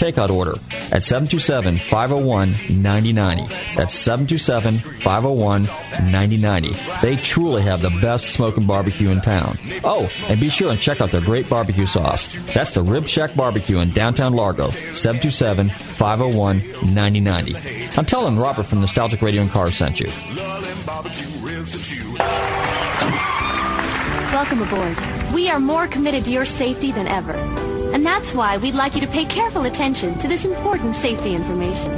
takeout order at 727 501 9090. That's 727 501 9090. They truly have the best smoking barbecue in town. Oh, and be sure and check out their great barbecue sauce. That's the Rib Shack Barbecue in downtown Largo, 727 501 9090. I'm telling Robert from Nostalgic Radio and Cars sent you. Welcome aboard. We are more committed to your safety than ever. And that's why we'd like you to pay careful attention to this important safety information.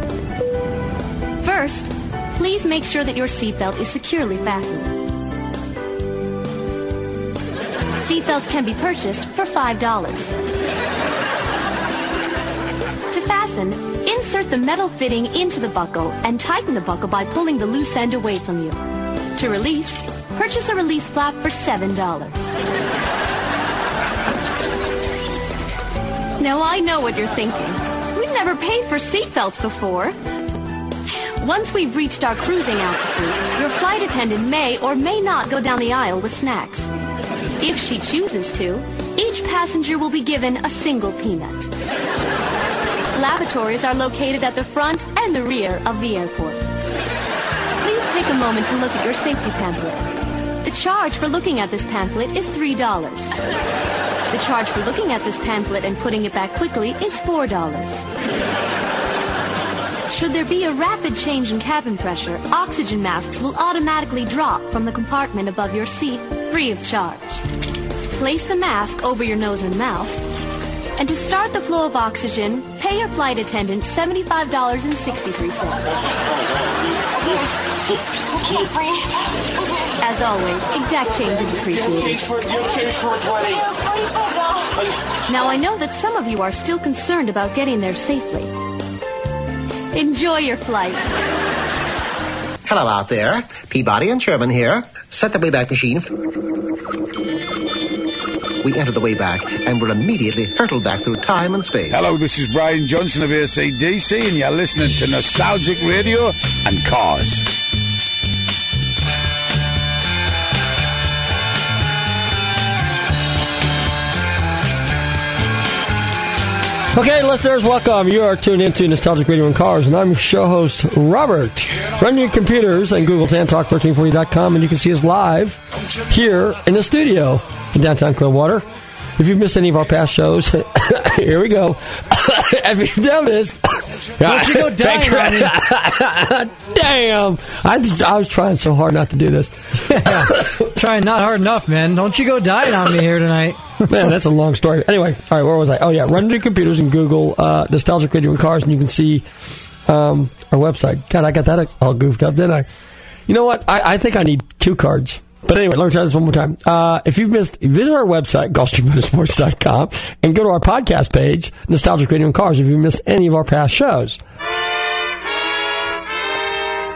First, please make sure that your seatbelt is securely fastened. Seatbelts can be purchased for $5. To fasten, insert the metal fitting into the buckle and tighten the buckle by pulling the loose end away from you. To release, purchase a release flap for $7. Now I know what you're thinking. We've never paid for seatbelts before. Once we've reached our cruising altitude, your flight attendant may or may not go down the aisle with snacks. If she chooses to, each passenger will be given a single peanut. Lavatories are located at the front and the rear of the airport. Please take a moment to look at your safety pamphlet. The charge for looking at this pamphlet is $3. The charge for looking at this pamphlet and putting it back quickly is $4. Should there be a rapid change in cabin pressure, oxygen masks will automatically drop from the compartment above your seat, free of charge. Place the mask over your nose and mouth. And to start the flow of oxygen, pay your flight attendant $75.63. As always, exact change is appreciated. Now I know that some of you are still concerned about getting there safely. Enjoy your flight. Hello out there. Peabody and Sherman here. Set the Wayback Machine. We enter the Wayback and we're immediately hurtled back through time and space. Hello, this is Brian Johnson of ACDC, and you're listening to Nostalgic Radio and Cars. Okay, listeners, welcome. You are tuned into Nostalgic Radio and Cars, and I'm your show host, Robert. Run your computers and Google TanTalk1340.com, and you can see us live here in the studio in downtown Clearwater. If you've missed any of our past shows, here we go. if you've done this, Don't you go dying on me. Damn! I, I was trying so hard not to do this. Trying not hard enough, man. Don't you go dying on me here tonight. Man, that's a long story. Anyway, all right, where was I? Oh, yeah, run to your computers and Google uh, Nostalgic Radio and Cars, and you can see um, our website. God, I got that all goofed up, didn't I? You know what? I, I think I need two cards. But anyway, let me try this one more time. Uh, if you've missed, visit our website, GulfstreamMotorsports.com, and go to our podcast page, Nostalgic Radio and Cars, if you've missed any of our past shows.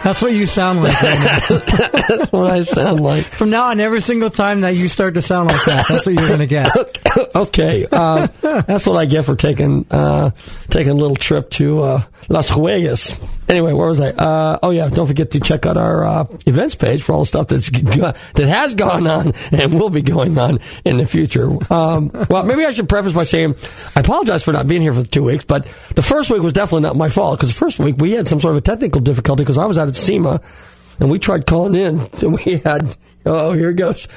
That's what you sound like. Right. That's what I sound like. From now on, every single time that you start to sound like that, that's what you're going to get. okay, um, that's what I get for taking uh, taking a little trip to uh, Las Vegas. Anyway, where was I? Uh, oh yeah, don't forget to check out our uh, events page for all the stuff that's that has gone on and will be going on in the future. Um, well, maybe I should preface by saying I apologize for not being here for two weeks, but the first week was definitely not my fault because the first week we had some sort of a technical difficulty because I was out SEMA and we tried calling in and we had oh here it goes.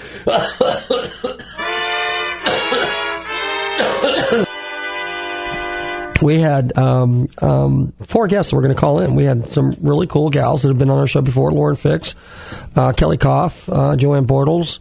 we had um, um, four guests that were going to call in. We had some really cool gals that have been on our show before: Lauren Fix, uh, Kelly Koff, uh, Joanne Bortles,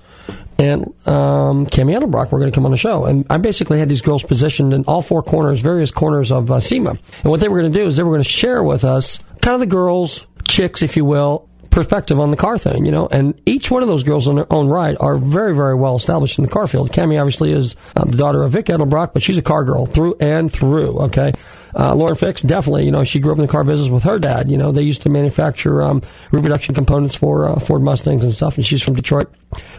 and um, Camee Edelbrock were going to come on the show. And I basically had these girls positioned in all four corners, various corners of uh, SEMA. And what they were going to do is they were going to share with us kind of the girls, chicks, if you will, perspective on the car thing, you know. And each one of those girls on their own right are very, very well established in the car field. Camee obviously is uh, the daughter of Vic Edelbrock, but she's a car girl through and through. Okay. Uh, Lauren Fix, definitely, you know, she grew up in the car business with her dad. You know, they used to manufacture um, reproduction components for uh, Ford Mustangs and stuff, and she's from Detroit.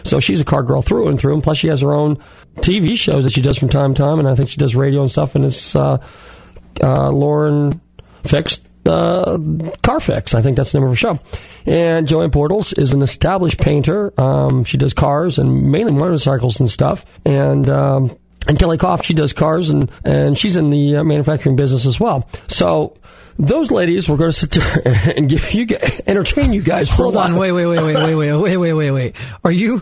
So she's a car girl through and through. And plus, she has her own TV shows that she does from time to time, and I think she does radio and stuff. And it's uh, uh, Lauren Fix uh, Carfix. I think that's the name of her show. And Joanne Bortles is an established painter. Um, she does cars and mainly motorcycles and stuff. And um, and Kelly Koff, she does cars and and she's in the uh, manufacturing business as well. So. Those ladies, we're going to sit there and give you, entertain you guys. For Hold a on, wait, wait, wait, wait, wait, wait, wait, wait, wait, wait. Are you,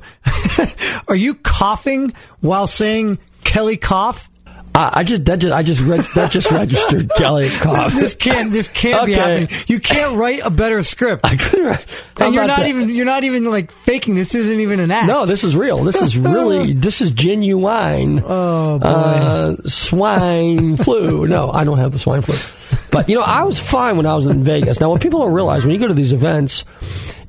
are you coughing while saying Kelly cough? I, I just that just I just read, that just registered Kelly Koff. This can't, this can't be happening. You can't write a better script. I couldn't. write- and you're not that? even, you're not even like faking. This isn't even an act. No, this is real. This is really this is genuine. Oh, boy. Uh, swine flu. No, I don't have the swine flu. But you know, I was fine when I was in Vegas. Now, what people don't realize when you go to these events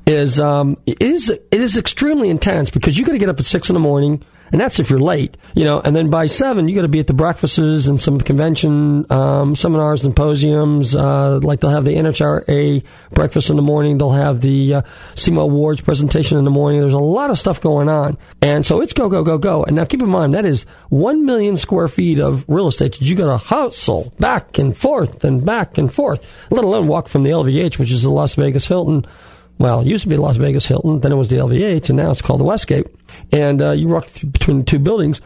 is um, it is it is extremely intense because you got to get up at six in the morning. And that's if you're late, you know. And then by seven, you got to be at the breakfasts and some convention um, seminars, and symposiums. Uh, like they'll have the NHRA breakfast in the morning. They'll have the uh, SEMA Awards presentation in the morning. There's a lot of stuff going on, and so it's go go go go. And now keep in mind that is one million square feet of real estate that you got to hustle back and forth and back and forth. Let alone walk from the LVH, which is the Las Vegas Hilton. Well, it used to be Las Vegas Hilton, then it was the LVH, and now it's called the Westgate. And uh, you walk between the two buildings,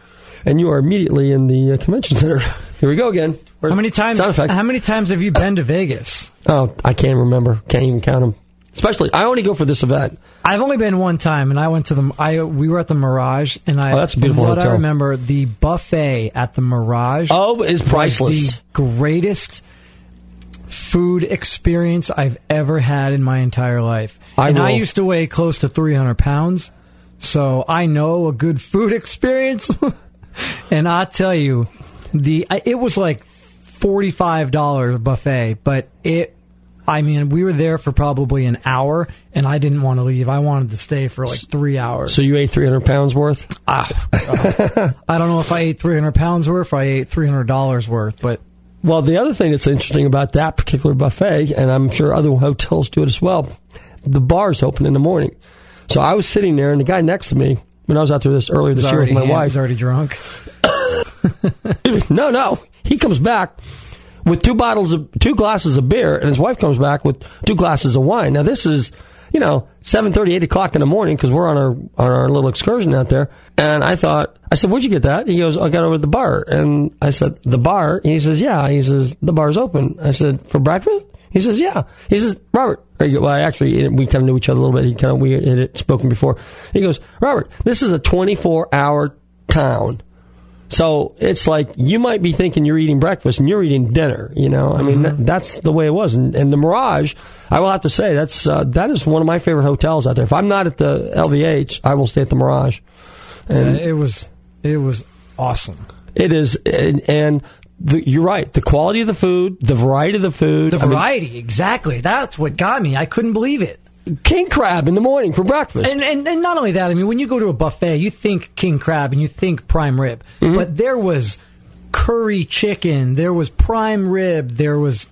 and you are immediately in the uh, convention center. Here we go again. Where's How many times? How many times have you been to Vegas? Oh, I can't remember. Can't even count them. Especially, I only go for this event. I've only been one time, and I went to the. I we were at the Mirage, and I. Oh, that's a beautiful what hotel. I remember, the buffet at the Mirage. Oh, was priceless. the greatest food experience I've ever had in my entire life. I and I used to weigh close to 300 pounds, so I know a good food experience. and I tell you, the it was like forty-five dollar buffet, but it. I mean, we were there for probably an hour, and I didn't want to leave. I wanted to stay for like three hours. So you ate 300 pounds worth? Ah, I don't know if I ate 300 pounds worth or I ate $300 worth, but Well, the other thing that's interesting about that particular buffet, and I'm sure other hotels do it as well, the bar's open in the morning. So I was sitting there, and the guy next to me, when I was out there this earlier this year with my wife, was already drunk. no, no, he comes back with two bottles of two glasses of beer, and his wife comes back with two glasses of wine. Now this is, you know, seven thirty, eight o'clock in the morning because we're on our on our little excursion out there. And I thought, I said, "Where'd you get that?" He goes, "I got over at the bar." And I said, "The bar?" And he says, "Yeah." He says, "The bar's open." I said, "For breakfast?" He says, "Yeah." He says, "Robert." Well, actually, we kind of knew each other a little bit. He kind of we had spoken before. He goes, "Robert, this is a twenty-four hour town." So it's like you might be thinking you're eating breakfast and you're eating dinner. You know, I mean that, that's the way it was. And, and the Mirage, I will have to say that's uh, that is one of my favorite hotels out there. If I'm not at the LVH, I will stay at the Mirage. And it was it was awesome. it is, and, and the, you're right. The quality of the food, the variety of the food, The I mean, variety, exactly. That's what got me. I couldn't believe it. king crab in the morning for breakfast. And, and and not only that, I mean, when you go to a buffet, you think king crab and you think prime rib, Mm-hmm. but there was curry chicken, there was prime rib, there was,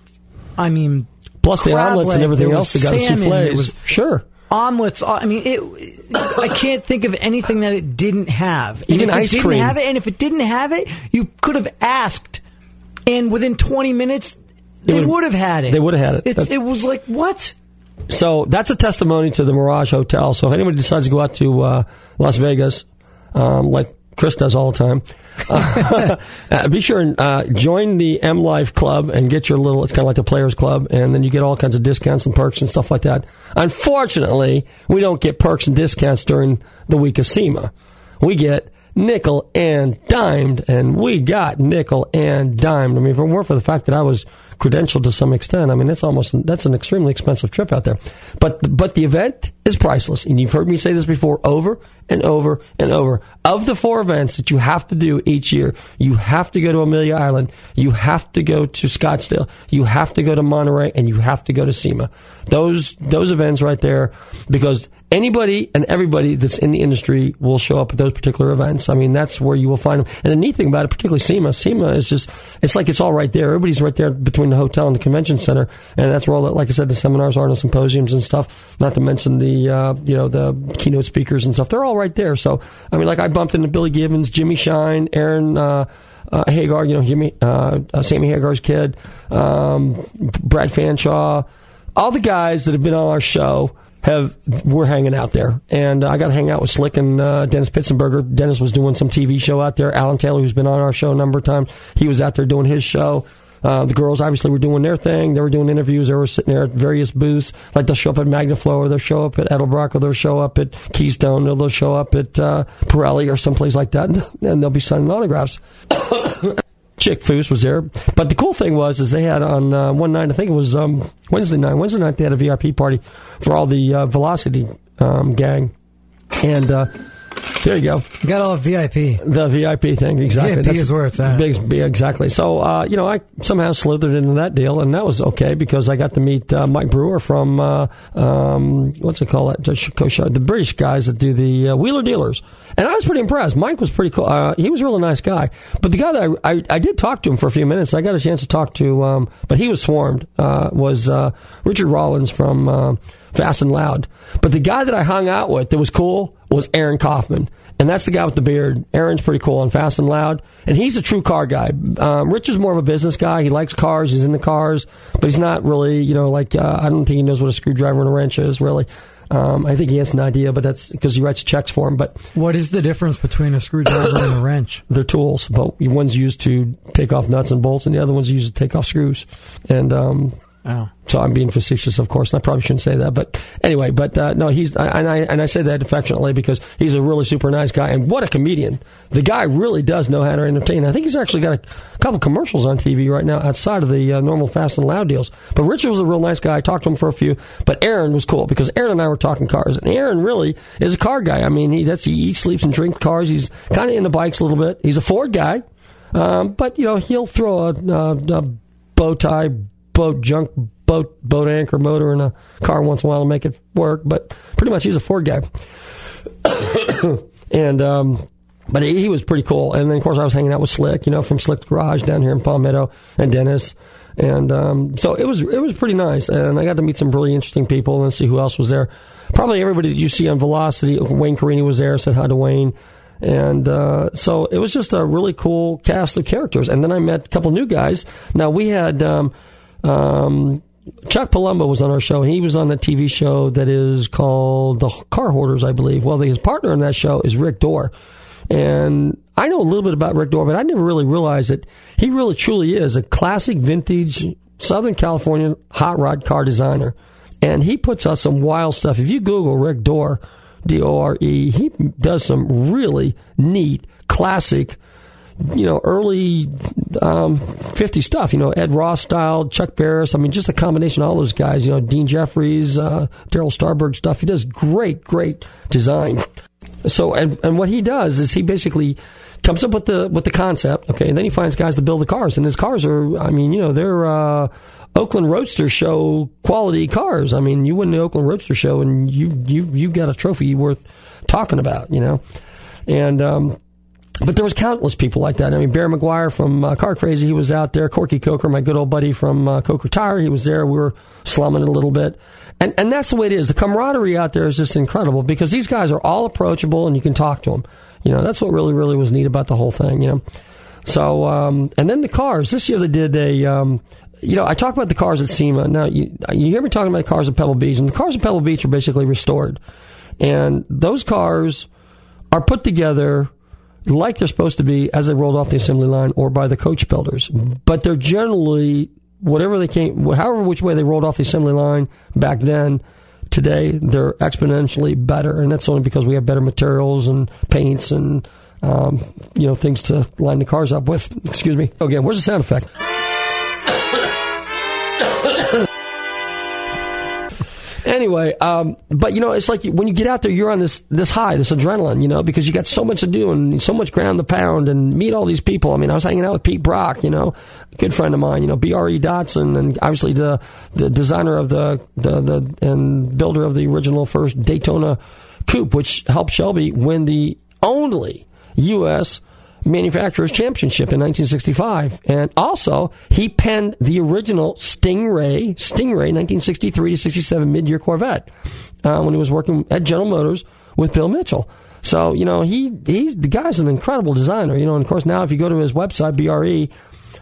I mean, Plus the omelets and everything else. They got souffles. was sure. omelets. I mean, it. I can't think of anything that it didn't have. And Even ice didn't cream. have it, and if it didn't have it, you could have asked, and within twenty minutes, They they would've- had it. they would've had it. That's- it was like what? So that's a testimony to the Mirage Hotel. So if anybody decides to go out to uh, Las Vegas, um, like Chris does all the time, uh, uh, be sure and uh, join the M Life Club and get your little. It's kind of like the Players Club, and then you get all kinds of discounts and perks and stuff like that. Unfortunately, we don't get perks and discounts during the week of SEMA. We get nickel and dimed, and we got nickel and dimed. I mean, if it weren't for the fact that I was credentialed to some extent, I mean, that's almost that's an extremely expensive trip out there. But but the event is priceless, and you've heard me say this before over and over and over. Of the four events that you have to do each year, you have to go to Amelia Island, you have to go to Scottsdale, you have to go to Monterey, and you have to go to SEMA. Those those events right there, because anybody and everybody that's in the industry will show up at those particular events. I mean, that's where you will find them. And the neat thing about it, particularly SEMA, SEMA is just, it's like it's all right there. Everybody's right there between the hotel and the convention center. And that's where all that, like I said, the seminars are and the symposiums and stuff, not to mention the, uh, you know, the keynote speakers and stuff. They're all right there. So, I mean, like I bumped into Billy Gibbons, Jimmy Shine, Aaron, uh, uh, Hagar, you know, Jimmy, uh, uh, Sammy Hagar's kid, um, Brad Fanshaw, all the guys that have been on our show have we're hanging out there, and uh, I got to hang out with Slick and uh, Dennis Pitzenberger. Dennis was doing some TV show out there. Alan Taylor, who's been on our show a number of times, he was out there doing his show. Uh, the girls obviously were doing their thing. They were doing interviews. They were sitting there at various booths. Like they'll show up at Magnaflow, or they'll show up at Edelbrock, or they'll show up at Keystone, or they'll show up at uh, Pirelli or someplace like that, and they'll be signing autographs. Chip Foose was there. But the cool thing was, is they had on uh, one night, I think it was um, Wednesday night. Wednesday night they had a VIP party for all the uh, Velocity um, gang, and uh, there you go. You got all VIP. The VIP thing, exactly. VIP is where it's at. Big, exactly. So, uh, you know, I somehow slithered into that deal, and that was okay because I got to meet uh, Mike Brewer from, uh, um, what's it called? The British guys that do the uh, Wheeler Dealers. And I was pretty impressed. Mike was pretty cool. Uh, he was a really nice guy. But the guy that I, I, I, did talk to him for a few minutes, I got a chance to talk to, um, but he was swarmed, uh, was Richard Rawlings from Fast and Loud. But the guy that I hung out with that was cool was Aaron Kaufman. And that's the guy with the beard. Aaron's pretty cool and fast and loud. And he's a true car guy. Um, Rich is more of a business guy. He likes cars. He's in the cars. But he's not really, you know, like, uh, I don't think he knows what a screwdriver and a wrench is, really. Um, I think he has an idea, but that's because he writes checks for him. But what is the difference between a screwdriver and a wrench? They're tools, but one's used to take off nuts and bolts, and the other one's used to take off screws. And um, Oh. So I'm being facetious, of course, and I probably shouldn't say that. But anyway, but uh, no, he's and I and I say that affectionately because he's a really super nice guy and what a comedian. The guy really does know how to entertain. I think he's actually got a couple commercials on TV right now outside of the uh, normal Fast and Loud deals. But Richard was a real nice guy. I talked to him for a few. But Aaron was cool because Aaron and I were talking cars, and Aaron really is a car guy. I mean, he that's he eats, sleeps, and drinks cars. He's kind of into bikes a little bit. He's a Ford guy. Um, but you know he'll throw a, a, a bow tie boat junk boat boat anchor motor in a car once in a while to make it work. But pretty much he's a Ford guy, and um, but he, he, was pretty cool. And then of course I was hanging out with Slick, you know, from Slick Garage down here in Palmetto, and Dennis. And um, so it was it was pretty nice, and I got to meet some really interesting people and see who else was there. Probably everybody that you see on Velocity. Wayne Carini was there. Said hi to Wayne. And uh, so it was just a really cool cast of characters. And then I met a couple new guys. Now we had um, um, Chuck Palumbo was on our show. He was on a TV show that is called The Car Hoarders, I believe. Well, his partner in that show is Rick Dore. And I know a little bit about Rick Dore, but I never really realized that he really truly is a classic vintage Southern California hot rod car designer. And he puts out some wild stuff. If you Google Rick Dore, D O R E, he does some really neat, classic you know, early um, 50 stuff, you know, Ed Roth style, Chuck Barris. I mean, just a combination of all those guys, you know, Dean Jeffries, uh, Darryl Starbird stuff. He does great, great design. So, and, and what he does is he basically comes up with the with the concept, okay, and then he finds guys to build the cars. And his cars are, I mean, you know, they're uh, Oakland Roadster Show quality cars. I mean, you win the Oakland Roadster Show, and you you you got a trophy worth talking about, you know. And um, but there was countless people like that. I mean, Barry Meguiar from uh, Car Crazy, he was out there. Corky Coker, my good old buddy from uh, Coker Tire, he was there. We were slumming it a little bit. And, and that's the way it is. The camaraderie out there is just incredible because these guys are all approachable and you can talk to them. You know, that's what really, really was neat about the whole thing, you know. So, um, and then the cars. This year they did a, um, you know, I talk about the cars at SEMA. Now, you, you hear me talking about the cars at Pebble Beach, and the cars at Pebble Beach are basically restored. And those cars are put together like they're supposed to be as they rolled off the assembly line or by the coach builders. But they're generally, whatever they came, however which way they rolled off the assembly line back then, today they're exponentially better. And that's only because we have better materials and paints and um, you know, things to line the cars up with. Excuse me. Okay, where's the sound effect? Anyway, um, but you know, it's like when you get out there, you're on this this high, this adrenaline, you know, because you got so much to do and so much ground to pound and meet all these people. I mean, I was hanging out with Pete Brock, you know, a good friend of mine, you know, BRE Datsun, and obviously the the designer of the the, the and builder of the original first Daytona coupe, which helped Shelby win the only U.S manufacturers championship in 1965 and also he penned the original stingray stingray 1963 to 67 mid-year corvette uh, when he was working at general motors with bill mitchell. So you know he he's the guy's an incredible designer you know and of course now if you go to his website bre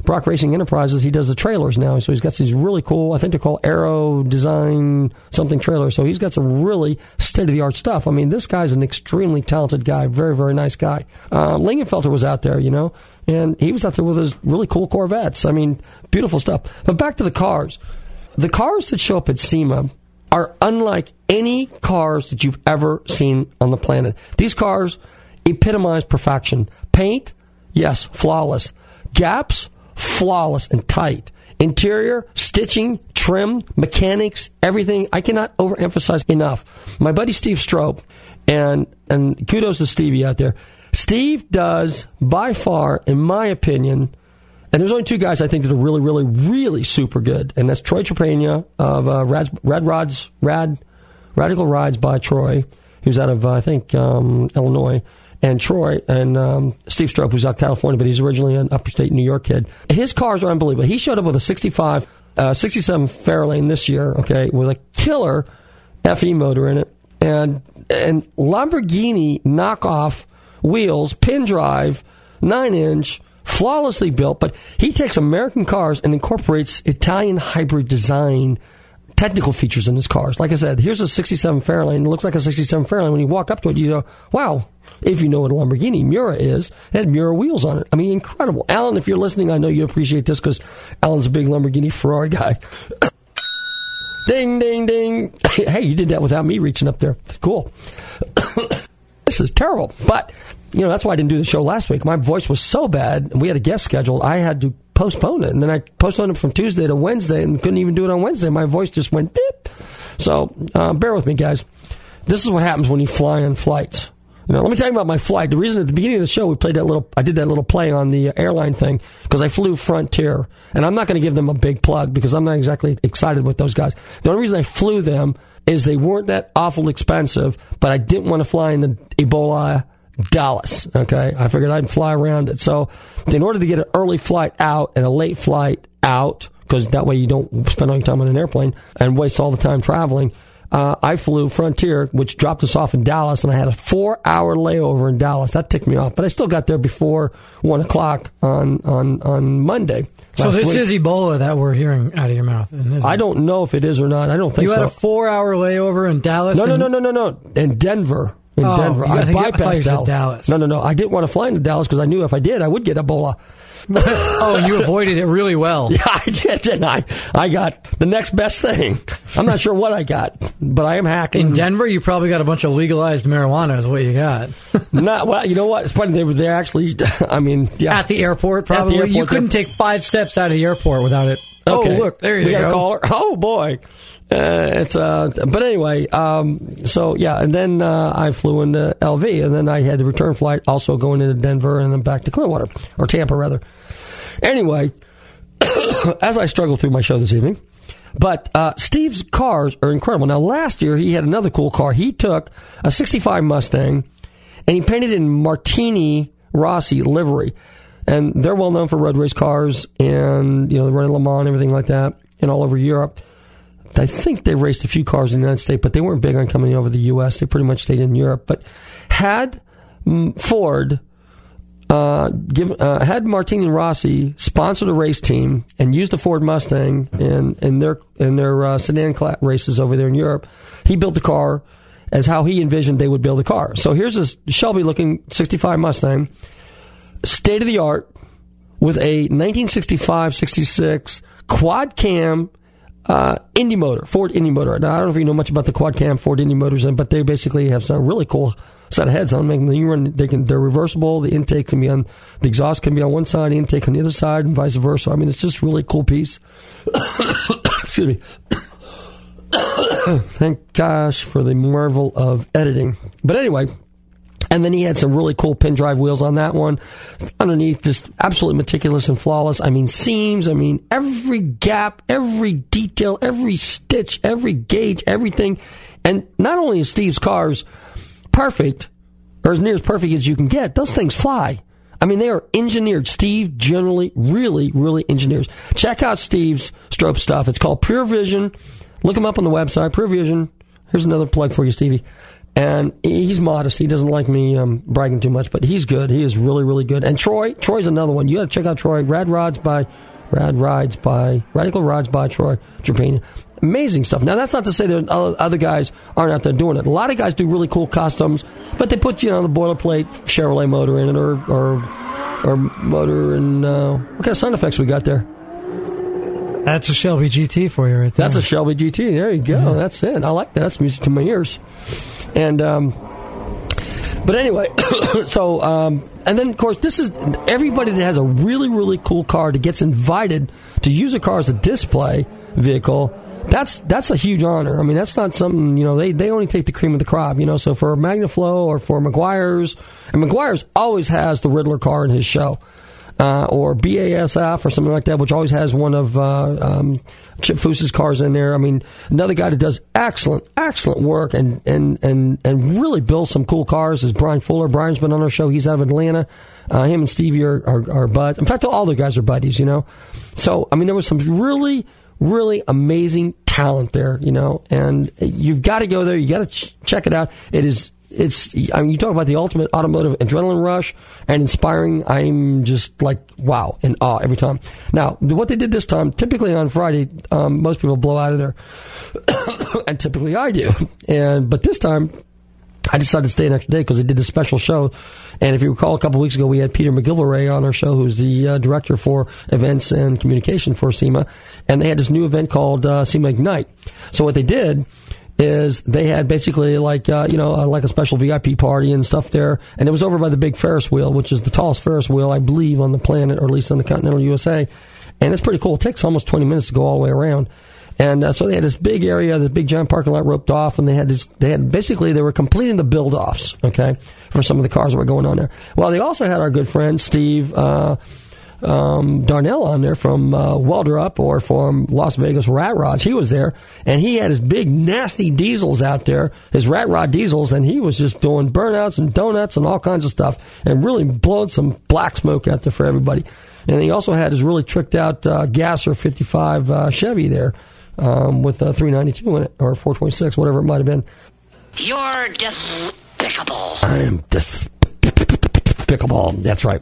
Brock Racing Enterprises, he does the trailers now. So he's got these really cool, I think they're called Aero Design something trailers. So he's got some really state of the art stuff. I mean, this guy's an extremely talented guy, very, very nice guy. Uh, Lingenfelter was out there, you know, and he was out there with his really cool Corvettes. I mean, beautiful stuff. But back to the cars. The cars that show up at SEMA are unlike any cars that you've ever seen on the planet. These cars epitomize perfection. Paint, yes, flawless. Gaps, flawless and tight. Interior, stitching, trim, mechanics, everything. I cannot overemphasize enough. My buddy Steve Strope, and and kudos to Stevie out there. Steve does by far, in my opinion, and there's only two guys I think that are really, really, really super good, and that's Troy Trepanier of uh, Rad, Rad Rods, Rad Radical Rides by Troy, who's out of uh, I think um, Illinois, and Troy and um, Steve Strope, who's out of California, but he's originally an upstate New York kid. His cars are unbelievable. He showed up with a 65, uh, 67 Fairlane this year, okay, with a killer FE motor in it, and and Lamborghini knockoff wheels, pin drive, nine inch, flawlessly built. But he takes American cars and incorporates Italian hybrid design technical features in his cars. Like I said, here's a 67 Fairlane. It looks like a 67 Fairlane. When you walk up to it, you go, wow, if you know what a Lamborghini Miura is, it had Miura wheels on it. I mean, incredible. Alan, if you're listening, I know you appreciate this because Alan's a big Lamborghini Ferrari guy. ding, ding, ding. hey, you did that without me reaching up there. Cool. this is terrible. But, you know, that's why I didn't do the show last week. My voice was so bad, and we had a guest scheduled, I had to postpone it. And then I postponed it from Tuesday to Wednesday and couldn't even do it on Wednesday. My voice just went beep. So uh, bear with me, guys. This is what happens when you fly on flights. You know, let me tell you about my flight. The reason at the beginning of the show we played that little, I did that little play on the airline thing because I flew Frontier, and I'm not going to give them a big plug because I'm not exactly excited with those guys. The only reason I flew them is they weren't that awful expensive, but I didn't want to fly in the Ebola Dallas. Okay, I figured I'd fly around it. So, in order to get an early flight out and a late flight out, because that way you don't spend all your time on an airplane and waste all the time traveling. Uh, I flew Frontier, which dropped us off in Dallas, and I had a four-hour layover in Dallas. That ticked me off, but I still got there before one o'clock on on on Monday. So this week. is Ebola that we're hearing out of your mouth. I don't know if it is or not. I don't think you so. had a four-hour layover in Dallas. No, no, no, no, no, no. In Denver in oh, Denver. I, bypassed Dallas. Dallas. No, no, no. I didn't want to fly into Dallas because I knew if I did, I would get Ebola. oh, you avoided it really well. Yeah, I did, didn't I? I got the next best thing. I'm not sure what I got, but I am hacking. In Denver, you probably got a bunch of legalized marijuana, is what you got. not well. You know what? It's funny. They were there actually. I mean, yeah. At the airport, probably. The airport, you couldn't take five steps out of the airport without it. Okay. Oh, look, there you we go. got a caller. Oh boy. Uh, it's uh, but anyway, um, so yeah, and then uh, I flew into LV, and then I had the return flight, also going into Denver, and then back to Clearwater or Tampa rather. Anyway, as I struggle through my show this evening, but uh, Steve's cars are incredible. Now, last year he had another cool car. He took a '65 Mustang, and he painted it in Martini Rossi livery, and they're well known for road race cars, and you know, they run Le Mans and everything like that, and all over Europe. I think they raced a few cars in the United States, but they weren't big on coming over the U.S. They pretty much stayed in Europe. But had Ford uh, give, uh, had Martini and Rossi sponsored a race team and used a Ford Mustang in, in their in their uh, sedan races over there in Europe, he built the car as how he envisioned they would build the car. So here's this Shelby looking 65 Mustang, state of the art, with a 1965 66 quad cam uh, Indy motor, Ford Indy motor. Now I don't know if you know much about the quad cam Ford Indy motors, but they basically have some really cool set of heads on them. You run, they can, they're reversible. The intake can be on, the exhaust can be on one side, the intake on the other side, and vice versa. I mean, it's just a really cool piece. Excuse me. Thank gosh for the marvel of editing. But anyway, and then he had some really cool pin drive wheels on that one. Underneath, just absolutely meticulous and flawless. I mean, seams. I mean, every gap, every detail, every stitch, every gauge, everything. And not only is Steve's cars perfect, or as near as perfect as you can get, those things fly. I mean, they are engineered. Steve generally really, really engineers. Check out Steve's Strope stuff. It's called Pure Vision. Look him up on the website, Pure Vision. Here's another plug for you, Stevie. And he's modest. He doesn't like me um, bragging too much, but he's good. He is really, really good. And Troy, Troy's another one. You got to check out Troy. Rad Rods by Rad Rides by Radical Rides by Troy Trepanier. Amazing stuff. Now that's not to say that other guys aren't out there doing it. A lot of guys do really cool customs, but they put you know the boilerplate Chevrolet motor in it, or or, or motor and uh, what kind of sound effects we got there? That's a Shelby GT for you, right there. That's a Shelby GT. There you go. Yeah. That's it. I like that. That's music to my ears. And um, but anyway, so um, and then of course this is everybody that has a really really cool car that gets invited to use a car as a display vehicle. That's that's a huge honor. I mean, that's not something you know. They they only take the cream of the crop. You know, so for Magnaflow or for Meguiar's, and Meguiar's always has the Ridler car in his show uh, or BASF or something like that, which always has one of uh, um, Chip Foose's cars in there. I mean, another guy that does excellent, excellent work and and and and really builds some cool cars is Brian Fuller. Brian's been on our show. He's out of Atlanta. Uh, him and Stevie are, are, are buds. In fact, all the guys are buddies. You know, so I mean, there was some really really amazing talent there, you know, and you've got to go there. You got to ch- check it out. It is it's I mean you talk about the ultimate automotive adrenaline rush and inspiring I'm just like wow in awe every time now what they did this time typically on Friday um, most people blow out of there and typically I do and but this time I decided to stay an extra day because they did a special show. And if you recall, a couple weeks ago, we had Peter MacGillivray on our show, who's the uh, director for events and communication for SEMA. And they had this new event called uh, SEMA Ignite. So what they did is they had basically like uh, you know uh, like a special VIP party and stuff there, and it was over by the big Ferris wheel, which is the tallest Ferris wheel I believe on the planet, or at least on the continental USA, and it's pretty cool. It takes almost twenty minutes to go all the way around. And uh, so they had this big area, this big giant parking lot roped off, and they had this. They had basically they were completing the build offs, okay, for some of the cars that were going on there. Well, they also had our good friend Steve uh, um, Darnell on there from uh, Welder Up or from Las Vegas Rat Rods. He was there, and he had his big nasty diesels out there, his Rat Rod diesels, and he was just doing burnouts and donuts and all kinds of stuff, and really blowing some black smoke out there for everybody. And he also had his really tricked out uh, Gasser 55 uh, Chevy there um, with a 392 in it or 426, whatever it might have been. You're despicable. I am despicable pickleball. That's right.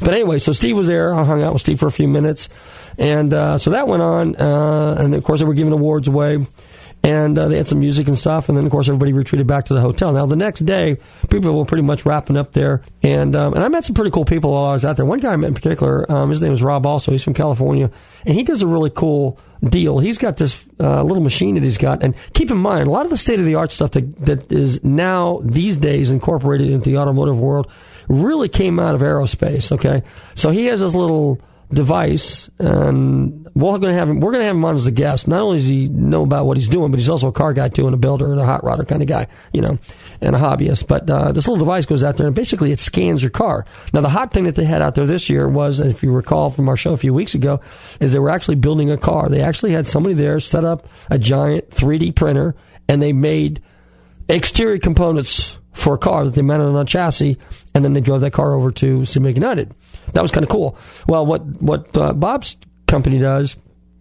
But anyway, so Steve was there. I hung out with Steve for a few minutes, and uh, so that went on. Uh, and of course, they were giving awards away, and uh, they had some music and stuff. And then, of course, everybody retreated back to the hotel. Now, the next day, people were pretty much wrapping up there, and um, and I met some pretty cool people while I was out there. One guy I met in particular, um, his name is Rob. Also, he's from California, and he does a really cool deal. He's got this uh, little machine that he's got, and keep in mind, a lot of the state of the art stuff that that is now these days incorporated into the automotive world really came out of aerospace. Okay, so he has this little device, and we're going to have him. We're going to have him on as a guest. Not only does he know about what he's doing, but he's also a car guy too, and a builder and a hot rodder kind of guy, you know, and a hobbyist. But uh, this little device goes out there, and basically it scans your car. Now, the hot thing that they had out there this year was, if you recall from our show a few weeks ago, is they were actually building a car. They actually had somebody there set up a giant 3D printer, and they made exterior components for a car that they mounted on a chassis, and then they drove that car over to SEMA United. That was kind of cool. Well, what what uh, Bob's company does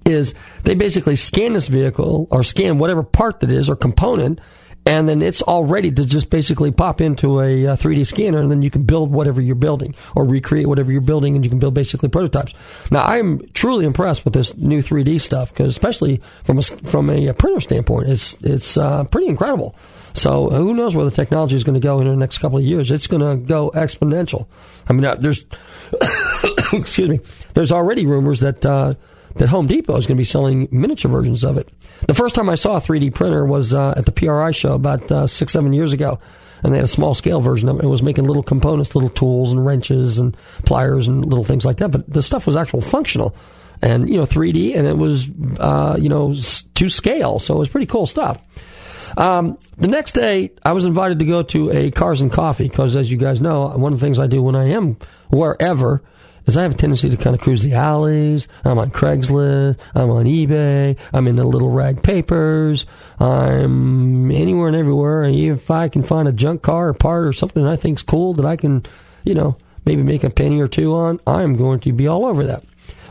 is they basically scan this vehicle or scan whatever part that is or component, and then it's all ready to just basically pop into a, a uh, 3D scanner, and then you can build whatever you're building or recreate whatever you're building, and you can build basically prototypes. Now, I'm truly impressed with this new 3D stuff because, especially from a, from a printer standpoint, it's it's uh, pretty incredible. So who knows where the technology is going to go in the next couple of years? It's going to go exponential. I mean, there's excuse me, there's already rumors that uh, that Home Depot is going to be selling miniature versions of it. The first time I saw a 3D printer was uh, at the PRI show about uh, six, seven years ago. And they had a small scale version of it. It was making little components, little tools and wrenches and pliers and little things like that. But the stuff was actual functional and, you know, 3D and it was, uh, you know, to scale. So it was pretty cool stuff. Um, the next day, I was invited to go to a Cars and Coffee because, as you guys know, one of the things I do when I am wherever is I have a tendency to kind of cruise the alleys. I'm on Craigslist. I'm on eBay. I'm in the little rag papers. I'm anywhere and everywhere. And if I can find a junk car or part or something that I think's cool that I can, you know, maybe make a penny or two on, I'm going to be all over that.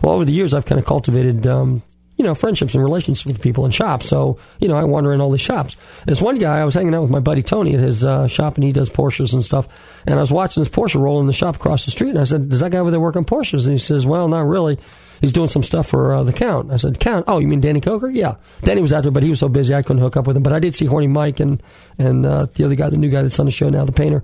Well, over the years, I've kind of cultivated, um, you know, friendships and relationships with people in shops. So, you know, I wander in all these shops. There's one guy, I was hanging out with my buddy Tony at his uh, shop, and he does Porsches and stuff. And I was watching this Porsche roll in the shop across the street, and I said, Does that guy over there work on Porsches? And he says, Well, not really. He's doing some stuff for uh, the Count. I said, Count? Oh, you mean Danny Koker? Yeah. Danny was out there, but he was so busy I couldn't hook up with him. But I did see Horny Mike and, and uh, the other guy, the new guy that's on the show now, the painter.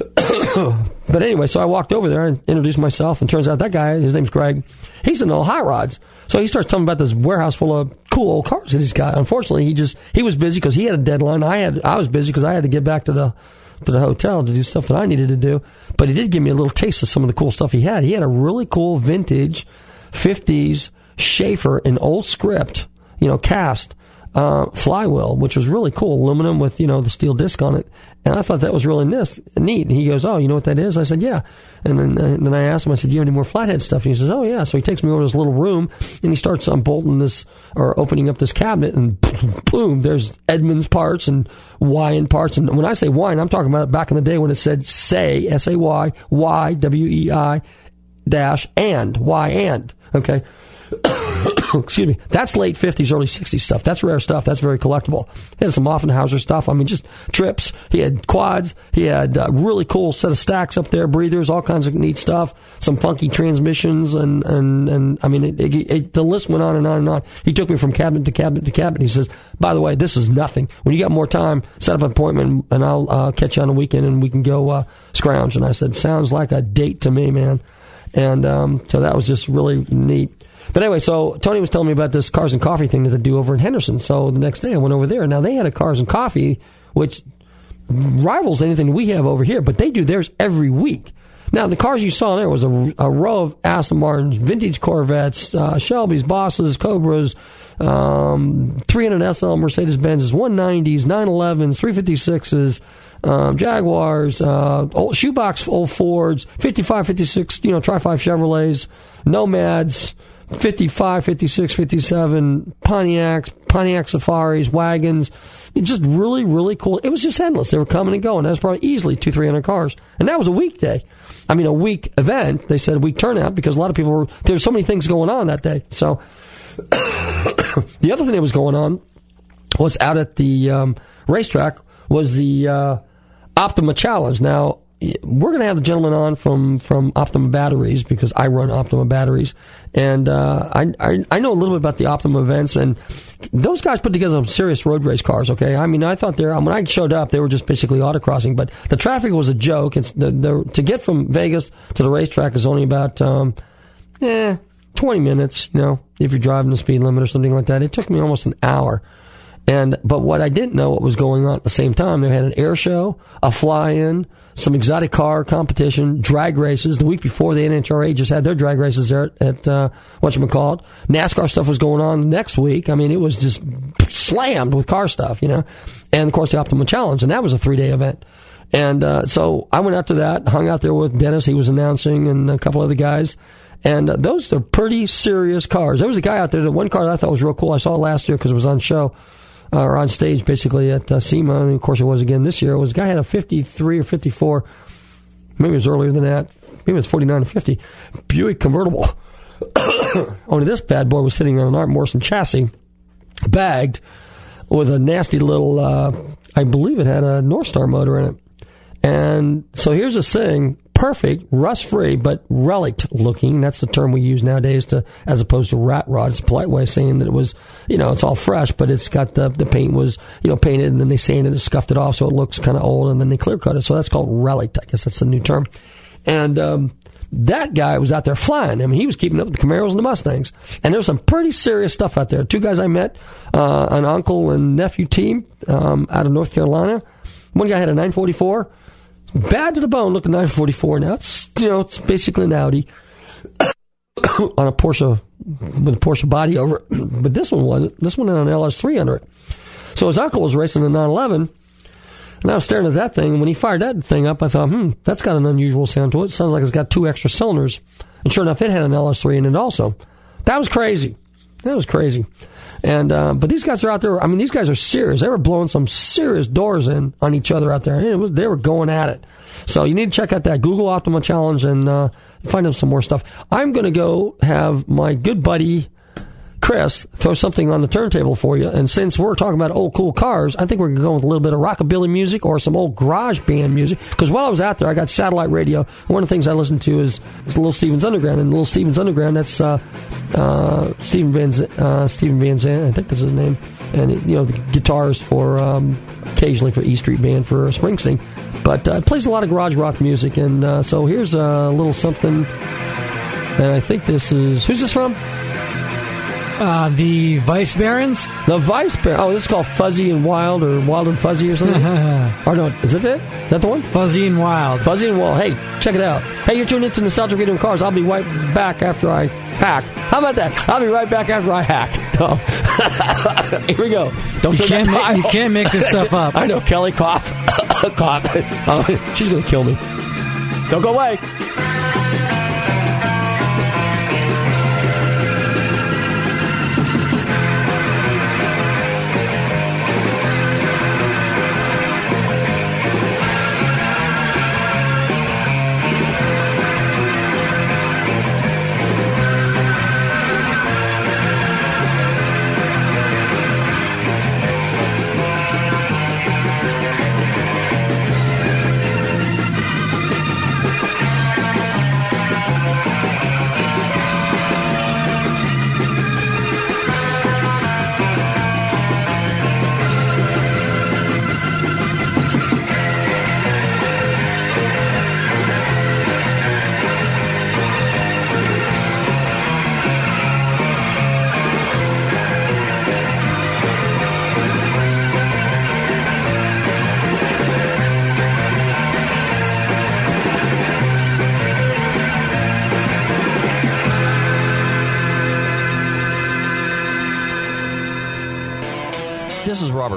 but anyway, so I walked over there and introduced myself, and turns out that guy, his name's Greg, he's into high rods. So he starts telling me about this warehouse full of cool old cars that he's got. Unfortunately, he just he was busy because he had a deadline. I had I was busy because I had to get back to the to the hotel to do stuff that I needed to do. But he did give me a little taste of some of the cool stuff he had. He had a really cool vintage '50s Schiefer in old script, you know, cast uh, flywheel, which was really cool, aluminum with you know the steel disc on it. And I thought that was really neat. And he goes, "Oh, you know what that is?" I said, "Yeah." And then, uh, then I asked him, I said, "Do you have any more flathead stuff?" And he says, "Oh yeah." So he takes me over to this little room and he starts unbolting this or opening up this cabinet, and boom, there's Edmunds parts and Weiand parts. And when I say Weiand, I'm talking about back in the day when it said "say" S A Y Y W E I dash and Y and okay. excuse me, that's late 50s, early 60s stuff. That's rare stuff. That's very collectible. He had some Offenhauser stuff. I mean, just trips. He had quads. He had a really cool set of stacks up there, breathers, all kinds of neat stuff. Some funky transmissions, and and and I mean, it, it, it, the list went on and on and on. He took me from cabinet to cabinet to cabinet. He says, "By the way, this is nothing. When you got more time, set up an appointment, and I'll uh, catch you on the weekend, and we can go uh, scrounge." And I said, "Sounds like a date to me, man." And um, so that was just really neat. But anyway, so Tony was telling me about this cars and coffee thing that they do over in Henderson. So the next day I went over there. Now they had a cars and coffee, which rivals anything we have over here, but they do theirs every week. Now the cars you saw there was a, a row of Aston Martins, vintage Corvettes, uh, Shelby's, Bosses, Cobras, um, 300 SL Mercedes Benzes, 190s, 911s, 356s. Um, Jaguars, uh, old shoebox old Fords, 55, 56, you know, Tri 5 Chevrolets, Nomads, 55, 56, 57, Pontiacs, Pontiac Safaris, wagons. It's just really, really cool. It was just endless. They were coming and going. That was probably easily two, three hundred cars. And that was a weekday. I mean, a week event. They said a week turnout because a lot of people were, there's so many things going on that day. So the other thing that was going on was out at the um, racetrack was the uh, Optima Challenge. Now, we're going to have the gentleman on from, from Optima Batteries because I run Optima Batteries, and uh, I, I I know a little bit about the Optima events, and those guys put together some serious road race cars. Okay, I mean I thought they're when I showed up they were just basically autocrossing, but the traffic was a joke. It's the, the to get from Vegas to the racetrack is only about um, eh, twenty minutes. You know, if you're driving the speed limit or something like that, it took me almost an hour. And but what I didn't know what was going on at the same time, they had an air show, a fly-in, some exotic car competition, drag races. The week before, the NHRA just had their drag races there at, at uh, whatchamacallit. NASCAR stuff was going on next week. I mean, it was just slammed with car stuff, you know. And of course, the Optima Challenge, and that was a three-day event. And uh, so I went out to that, hung out there with Dennis. He was announcing, and a couple other guys. And uh, those are pretty serious cars. There was a guy out there, the one car that I thought was real cool. I saw last year because it was on show or on stage basically at uh, SEMA, and of course it was again this year. It was a guy had a 53 or 54, maybe it was earlier than that, maybe it was 49 or 50, Buick convertible. Only this bad boy was sitting on an Art Morrison chassis, bagged with a nasty little, uh, I believe it had a North Star motor in it. And so here's the thing perfect, rust free, but relict looking. That's the term we use nowadays to, as opposed to rat rod. It's a polite way of saying that it was, you know, it's all fresh, but it's got the, the paint was, you know, painted and then they sanded it, scuffed it off so it looks kind of old and then they clear cut it. So that's called relict. I guess that's the new term. And, um, that guy was out there flying. I mean, he was keeping up with the Camaros and the Mustangs. And there was some pretty serious stuff out there. Two guys I met, uh, an uncle and nephew team um, out of North Carolina. One guy had a 944, bad to the bone looking 944. Now it's you know it's basically an Audi on a Porsche with a Porsche body over it, but this one wasn't. This one had an LS3 under it. So his uncle was racing a 911. And I was staring at that thing, and when he fired that thing up, I thought, hmm, that's got an unusual sound to it. Sounds like it's got two extra cylinders. And sure enough, it had an LS3 in it also. That was crazy. That was crazy. And uh, but these guys are out there. I mean, these guys are serious. They were blowing some serious doors in on each other out there. It was they were going at it. So you need to check out that Google Optima Challenge and uh, find out some more stuff. I'm going to go have my good buddy Chris throw something on the turntable for you. And since we're talking about old cool cars, I think we're going to go with a little bit of rockabilly music or some old garage band music. Because while I was out there, I got satellite radio. One of the things I listened to is, is Little Stevens Underground. And Little Stevens Underground, that's uh, uh, Steven Van uh, Steven Van Zandt, I think that's his name. And you know the guitars for um, occasionally for E Street Band for Springsteen, but uh, it plays a lot of garage rock music. And uh, so here's a little something. And I think this is who's this from? Uh, the Vice Barons? The Vice Baron. Oh, this is called Fuzzy and Wild or Wild and Fuzzy or something? or no, is that it? Is that the one? Fuzzy and Wild. Fuzzy and Wild. Hey, check it out. Hey, you're tuned into Nostalgic Radio and Cars. I'll be right back after I hack. How about that? I'll be right back after I hack. Oh. Here we go. Don't You can't, that ma- you can't make this stuff up. I know. Kelly cough. cough. Oh, she's going to kill me. Don't go away.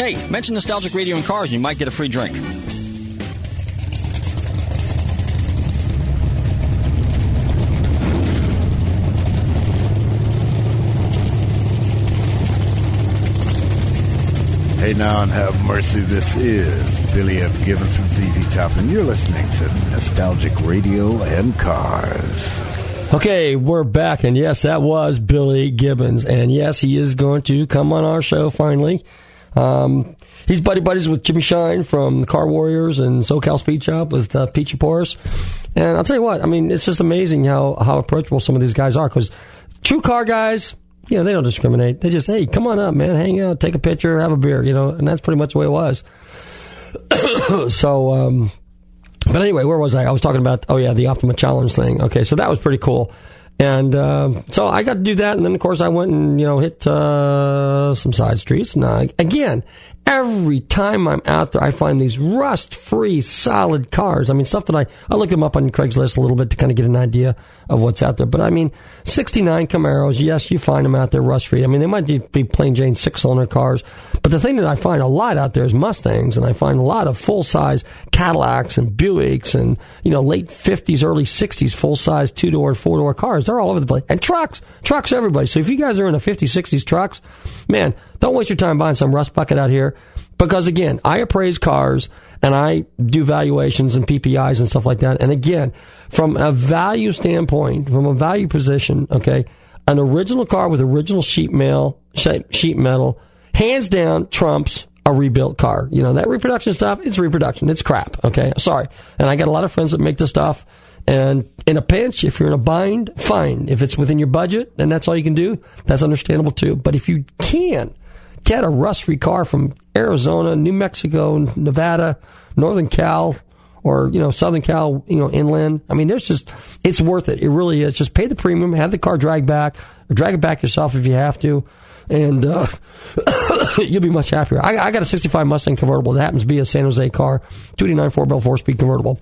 Hey, mention Nostalgic Radio and Cars and you might get a free drink. Hey now and have mercy. This is Billy F. Gibbons from ZZ Top, and you're listening to Nostalgic Radio and Cars. Okay, we're back, and yes, that was Billy Gibbons, and yes, he is going to come on our show finally. Um, he's buddy buddies with Jimmy Shine from the Car Warriors and SoCal Speed Shop with uh, Pete Chapouris. And I'll tell you what, I mean, it's just amazing how, how approachable some of these guys are because true car guys, you know, they don't discriminate. They just, hey, come on up, man, hang out, take a picture, have a beer, you know, and that's pretty much the way it was. so, um, but anyway, where was I? I was talking about, oh yeah, the Optima Challenge thing. Okay, so that was pretty cool. And uh, so I got to do that, and then of course I went and you know hit uh, some side streets. And uh, again, every time I'm out there, I find these rust-free, solid cars. I mean, stuff that I I look them up on Craigslist a little bit to kind of get an idea of what's out there. But I mean, '69 Camaros, yes, you find them out there rust-free. I mean, they might be plain Jane six-cylinder cars, but the thing that I find a lot out there is Mustangs, and I find a lot of full-size Cadillacs and Buicks, and you know, late '50s, early '60s full-size two-door, and four-door cars. They're all over the place, and trucks, trucks, everybody. So if you guys are in the '50s, '60s trucks, man, don't waste your time buying some rust bucket out here. Because again, I appraise cars and I do valuations and PPIs and stuff like that. And again, from a value standpoint, from a value position, okay, an original car with original sheet metal, sheet metal, hands down trumps a rebuilt car. You know, that reproduction stuff, it's reproduction. It's crap. Okay. Sorry. And I got a lot of friends that make this stuff. And in a pinch, if you're in a bind, fine. If it's within your budget and that's all you can do, that's understandable too. But if you can get a rust free car from Arizona, New Mexico, Nevada, Northern Cal, or you know Southern Cal, you know inland. I mean, there's just it's worth it. It really is. Just pay the premium, have the car drag back, drag it back yourself if you have to, and uh, you'll be much happier. I, I, got a '65 Mustang convertible that happens to be a San Jose car, 289 four barrel four speed convertible,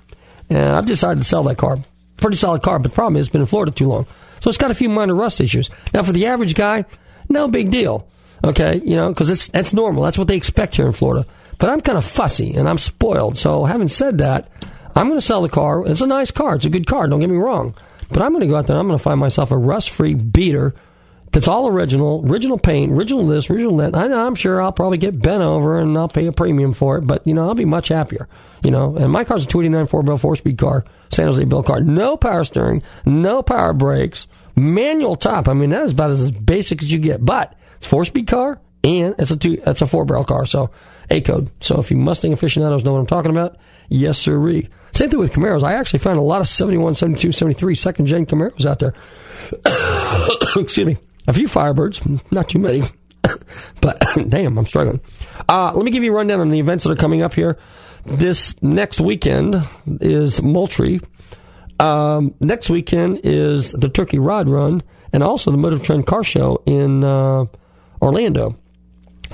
and I've decided to sell that car. Pretty solid car, but the problem is it's been in Florida too long, so it's got a few minor rust issues. Now, for the average guy, no big deal. Okay, you know, because it's that's normal. That's what they expect here in Florida. But I'm kind of fussy and I'm spoiled. So having said that, I'm going to sell the car. It's a nice car. It's a good car. Don't get me wrong. But I'm going to go out there. and I'm going to find myself a rust-free beater that's all original, original paint, original this, original that. I, I'm sure I'll probably get bent over and I'll pay a premium for it, but you know, I'll be much happier. You know, and my car's a 289 four barrel four speed car, San Jose built car. No power steering, no power brakes, manual top. I mean, that is about as basic as you get. But it's four speed car and it's a two, it's a four barrel car. So A code. So if you Mustang aficionados know what I'm talking about, yes, sirree. Same thing with Camaros. I actually found a lot of 71, 72, 73 second gen Camaros out there. Excuse me. A few Firebirds, not too many. but damn, I'm struggling. Uh, let me give you a rundown on the events that are coming up here. This next weekend is Moultrie. Um, next weekend is the Turkey Rod Run and also the Motor Trend Car Show in uh, Orlando.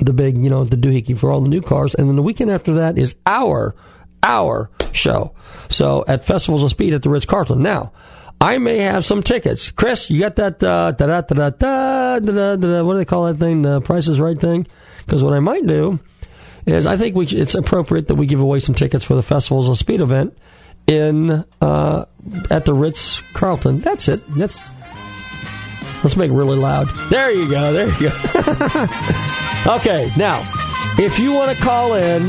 The big, you know, the doohickey for all the new cars. And then the weekend after that is our, our show. So at Festivals of Speed at the Ritz Carlton. Now, I may have some tickets. Chris, you got that, uh, da da da da da da what do they call that thing? The Price is Right thing? Because what I might do is I think we, it's appropriate that we give away some tickets for the Festivals of Speed event in, uh, at the Ritz Carlton. That's it. That's, Let's make it really loud. There you go. There you go. okay, now, if you want to call in,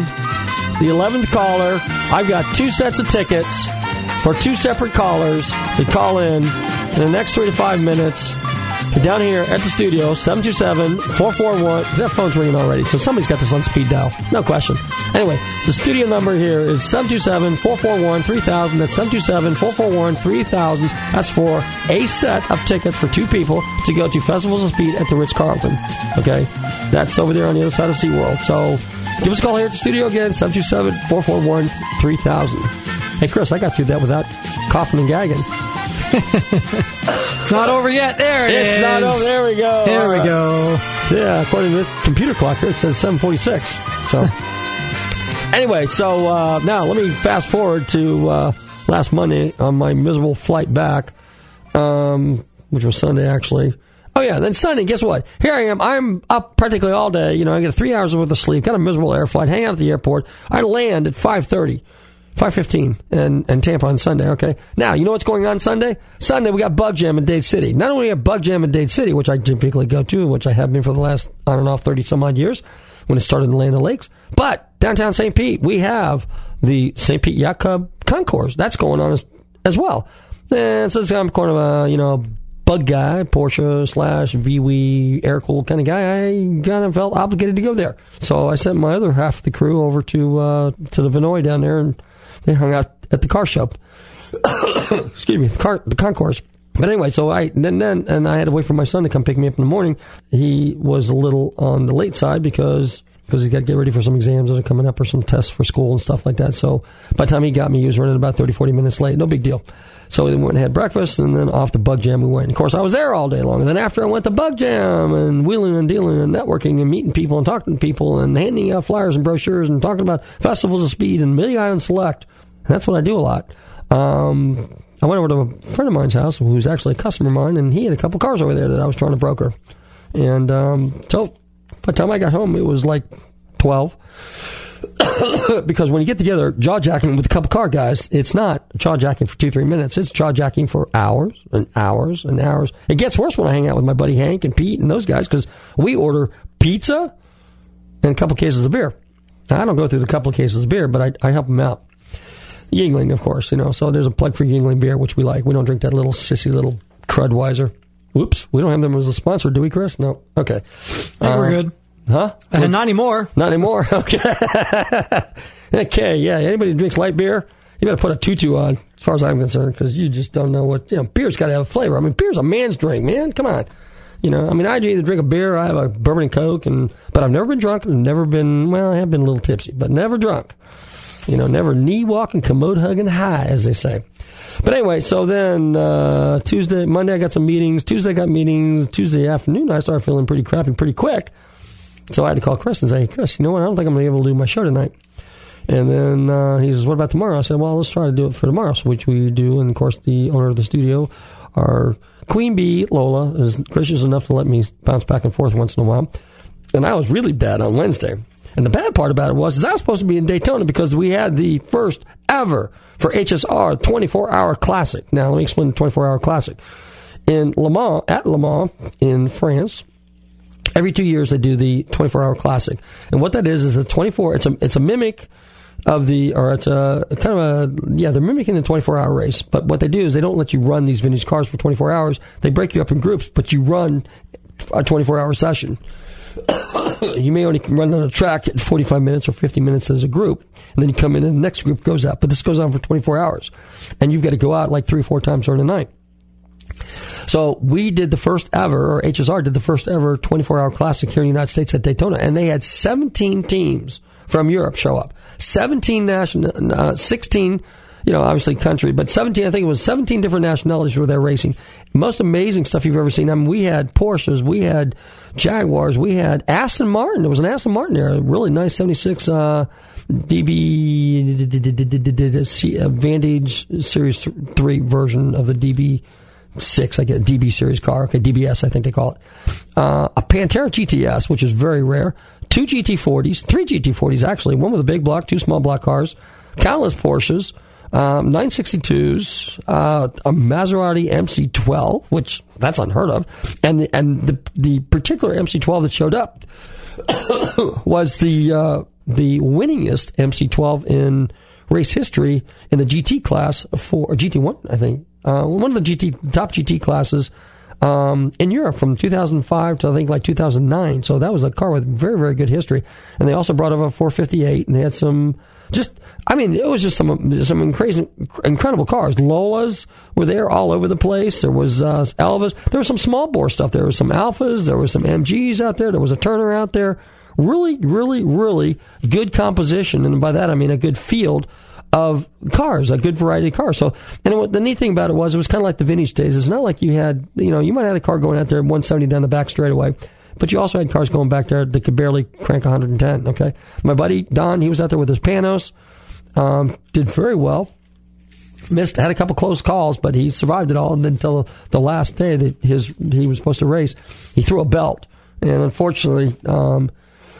the 11th caller, I've got two sets of tickets for two separate callers to call in in the next three to five minutes down here at the studio, 727-441. That phone's ringing already, so somebody's got this on speed dial. No question. Anyway, the studio number here is 727-441-3000. That's 727-441-3000. That's for a set of tickets for two people to go to Festivals of Speed at the Ritz-Carlton. Okay? That's over there on the other side of SeaWorld. So give us a call here at the studio again, 727-441-3000. Hey, Chris, I got through that without coughing and gagging. It's not over yet. There it it's is. not over. There we go. There we go. Yeah, according to this computer clock here, it says 746. So, anyway, so uh, now let me fast forward to uh, last Monday on my miserable flight back, um, which was Sunday actually. Oh yeah, then Sunday, guess what? Here I am. I'm up practically all day. You know, I get three hours worth of sleep. Got a miserable air flight. Hang out at the airport. I land at five thirty. 515 and, and Tampa on Sunday, okay? Now, you know what's going on Sunday? Sunday, we got Bug Jam in Dade City. Not only have Bug Jam in Dade City, which I typically go to, which I have been for the last, on and off, 30 some odd years when it started in Land O' Lakes, but downtown St. Pete, we have the St. Pete Yacht Club Concourse. That's going on as, as well. And so I'm kind of a, you know, bug guy, Porsche slash VW air cooled kind of guy, I kind of felt obligated to go there. So I sent my other half of the crew over to uh, to the Vinoy down there, and they hung out at the car shop. Excuse me, the car the concourse. But anyway, so I then then and I had to wait for my son to come pick me up in the morning. He was a little on the late side because because he's got to get ready for some exams that are coming up or some tests for school and stuff like that. So by the time he got me, he was running about 30, 40 minutes late. No big deal. So we went and had breakfast, and then off to Bug Jam we went. Of course, I was there all day long. And then after I went to Bug Jam and wheeling and dealing and networking and meeting people and talking to people and handing out flyers and brochures and talking about festivals of speed and Amelia Island Select. And that's what I do a lot. Um, I went over to a friend of mine's house who's actually a customer of mine, and he had a couple cars over there that I was trying to broker. And um, so by the time I got home, it was like 12. because when you get together jaw jacking with a couple car guys, it's not jaw jacking for two, three minutes. It's jaw jacking for hours and hours and hours. It gets worse when I hang out with my buddy Hank and Pete and those guys because we order pizza and a couple cases of beer. Now, I don't go through the couple cases of beer, but I, I help them out. Yuengling, of course, you know. So there's a plug for Yuengling beer, which we like. We don't drink that little sissy little Crudweiser. Whoops, we don't have them as a sponsor, do we, Chris? No. Okay. Think we're Uh, good. Huh? Uh, not anymore. Not anymore. Okay. okay. Yeah. Anybody who drinks light beer, you better put a tutu on, as far as I'm concerned, because you just don't know what you know. Beer's got to have a flavor. I mean, beer's a man's drink, man. Come on. You know, I mean, I either drink a beer, or I have a bourbon and coke, and but I've never been drunk, and never been. Well, I have been a little tipsy, but never drunk. You know, never knee walking, commode hugging high, as they say. But anyway, so then uh, Tuesday, Monday, I got some meetings. Tuesday, I got meetings. Tuesday afternoon, I started feeling pretty crappy pretty quick. So I had to call Chris and say, Chris, you know what? I don't think I'm going to be able to do my show tonight. And then uh, he says, what about tomorrow? I said, well, let's try to do it for tomorrow, so which we do. And of course, the owner of the studio, our Queen Bee, Lola, is gracious enough to let me bounce back and forth once in a while. And I was really bad on Wednesday. And the bad part about it was, is I was supposed to be in Daytona because we had the first ever for HSR 24 hour classic. Now, let me explain the 24 hour classic. In Le Mans, at Le Mans in France, every two years they do the 24 hour classic. And what that is, is a 24, it's a, it's a mimic of the, or it's a kind of a, yeah, they're mimicking the 24 hour race. But what they do is they don't let you run these vintage cars for 24 hours. They break you up in groups, but you run a 24 hour session. you may only run on a track at 45 minutes or 50 minutes as a group, and then you come in and the next group goes out. But this goes on for 24 hours, and you've got to go out like three or four times during the night. So we did the first ever, or HSR did the first ever 24 hour classic here in the United States at Daytona, and they had 17 teams from Europe show up. 17 national, uh, 16, you know, obviously country, but 17, I think it was 17 different nationalities were there racing. Most amazing stuff you've ever seen. I mean, we had Porsches, we had Jaguars, we had Aston Martin. There was an Aston Martin there, a really nice 76, uh, DB, uh, Vantage Series 3 version of the DB six, I get DB series car. Okay, DBS, I think they call it. Uh, a Pantera GTS, which is very rare. Two GT40s, three GT40s actually. One with a big block, two small block cars. Countless Porsches. Um, 962s, uh, a Maserati MC12, which that's unheard of, and the, and the the particular MC12 that showed up was the uh, the winningest MC12 in race history in the GT class for or GT1, I think. Uh, one of the GT top GT classes um, in Europe from 2005 to I think like 2009. So that was a car with very very good history. And they also brought over a 458, and they had some just I mean it was just some some crazy incredible cars. Lolas were there all over the place. There was uh, Elvas. There was some small bore stuff. There was some Alfas. There was some MGs out there. There was a Turner out there. Really, really, really good composition, and by that I mean a good field of cars, a good variety of cars. So, and it, the neat thing about it was it was kind of like the vintage days. It's not like you had, you know, you might have had a car going out there 170 down the back straightaway, but you also had cars going back there that could barely crank 110. Okay, my buddy Don, he was out there with his Panoz, um, did very well. Missed, had a couple close calls, but he survived it all. And then until the last day that his he was supposed to race, he threw a belt, and unfortunately. Um,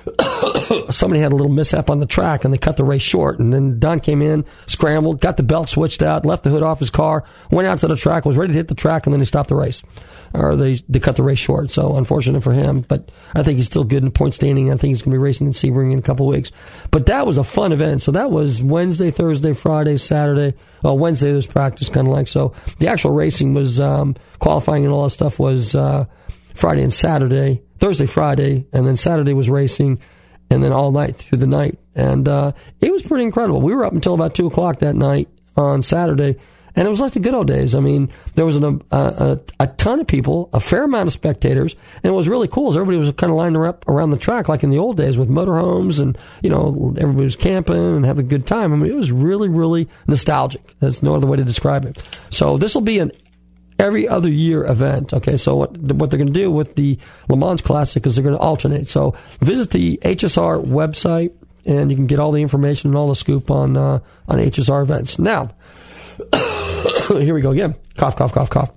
somebody had a little mishap on the track and they cut the race short. And then Don came in, scrambled, got the belt switched out, left the hood off his car, went out to the track, was ready to hit the track, and then he stopped the race. Or they, they cut the race short. So unfortunate for him, but I think he's still good in point standing. I think he's going to be racing in Sebring in a couple weeks. But that was a fun event. So that was Wednesday, Thursday, Friday, Saturday. Well, Wednesday was practice kind of like so. The actual racing was um, qualifying and all that stuff was uh, Friday and Saturday. Thursday, Friday, and then Saturday was racing, and then all night through the night. And uh, it was pretty incredible. We were up until about 2 o'clock that night on Saturday, and it was like the good old days. I mean, there was an, a, a, a ton of people, a fair amount of spectators, and it was really cool. As everybody was kind of lined up around the track like in the old days with motorhomes, and you know everybody was camping and having a good time. I mean, it was really, really nostalgic. There's no other way to describe it. So this will be an every other year event. Okay, so what what they're going to do with the Le Mans Classic is they're going to alternate. So visit the HSR website and you can get all the information and all the scoop on uh, on HSR events. Now, here we go again. Cough, cough, cough, cough.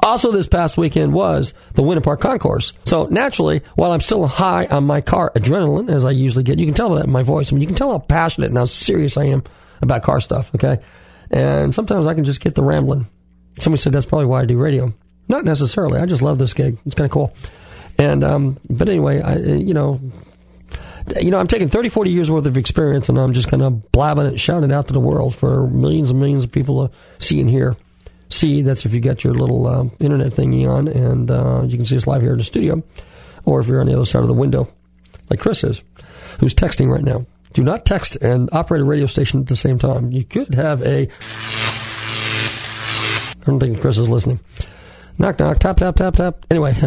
Also, this past weekend was the Winter Park Concourse. So naturally, while I'm still high on my car adrenaline, as I usually get, you can tell that in my voice. I mean, you can tell how passionate and how serious I am about car stuff. Okay, and sometimes I can just get the rambling. Somebody said that's probably why I do radio. Not necessarily. I just love this gig. It's kind of cool. And um, but anyway, I you know. You know, I'm taking 30, 40 years worth of experience and I'm just kind of blabbing it, shouting it out to the world for millions and millions of people to see and hear. See, that's if you got your little uh, internet thingy on and uh, you can see us live here in the studio. Or if you're on the other side of the window, like Chris is, who's texting right now. Do not text and operate a radio station at the same time. You could have a I don't think Chris is listening. Knock, knock, tap, tap, tap, tap. Anyway,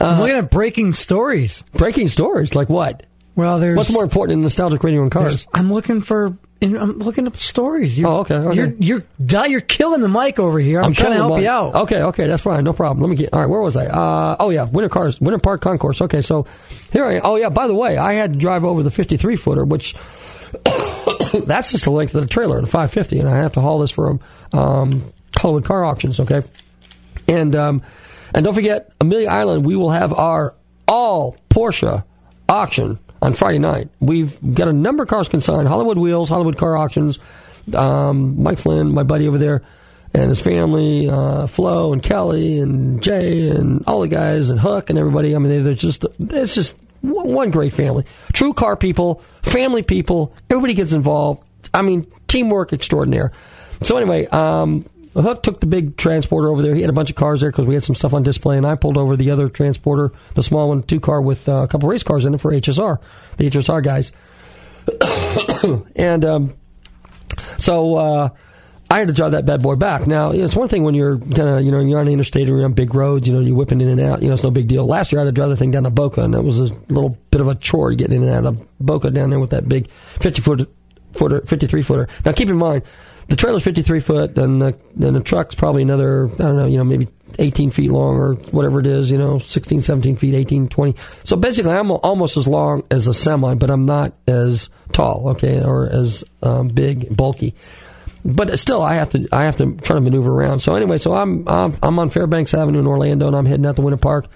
I'm looking at breaking stories. breaking stories like what? Well, there's What's more important in nostalgic radio and cars? I'm looking for. I'm looking up stories. You're, Oh, okay, okay. You're you're di- you're killing the mic over here. I'm, trying to help you out. Okay, okay, that's fine, no problem. Let me get. All right, where was I? Uh, oh yeah, Winter Cars, Winter Park Concourse. Okay, so here I am. Oh yeah, by the way, I had to drive over the 53 footer, which that's just the length of the trailer, the 550, and I have to haul this from um, Hollywood Car Auctions. Okay, and um, and don't forget, Amelia Island. We will have our all Porsche auction on Friday night. We've got a number of cars consigned: Hollywood Wheels, Hollywood Car Auctions. Um, Mike Flynn, my buddy over there, and his family, uh, Flo and Kelly and Jay and all the guys and Hook and everybody. I mean, they're just it's just one great family. True car people, family people. Everybody gets involved. I mean, teamwork extraordinaire. So anyway, um, Hook took the big transporter over there. He had a bunch of cars there because we had some stuff on display, and I pulled over the other transporter, the small one, two car with uh, a couple race cars in it for HSR, the HSR guys. and um, so uh, I had to drive that bad boy back. Now, you know, it's one thing when you're kind of, you know, you're on the interstate or you're on big roads, you know, you're whipping in and out, you know, it's no big deal. Last year I had to drive the thing down to Boca, and that was a little bit of a chore to get in and out of Boca down there with that big 50 foot, footer, 53 footer. Now, keep in mind, the trailer's 53 foot, and the, and the truck's probably another, I don't know, you know, maybe 18 feet long or whatever it is, you know, 16, 17 feet, 18, 20. So basically, I'm almost as long as a semi, but I'm not as tall, okay, or as um, big, bulky. But still, I have to I have to try to maneuver around. So anyway, so I'm I'm, I'm on Fairbanks Avenue in Orlando, and I'm heading out to Winter Park.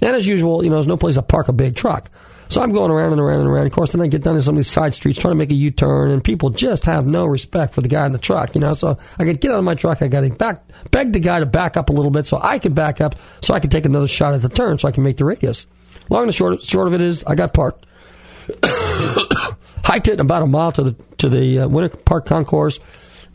And as usual, you know, there's no place to park a big truck. So I'm going around and around and around. Of course, then I get down to some of these side streets trying to make a U-turn, and people just have no respect for the guy in the truck. You know, so I could get out of my truck. I got to back beg the guy to back up a little bit so I could back up, so I could take another shot at the turn, so I can make the radius. Long and short short of it is, I got parked. Hiked it about a mile to the to the uh, Winter Park Concourse,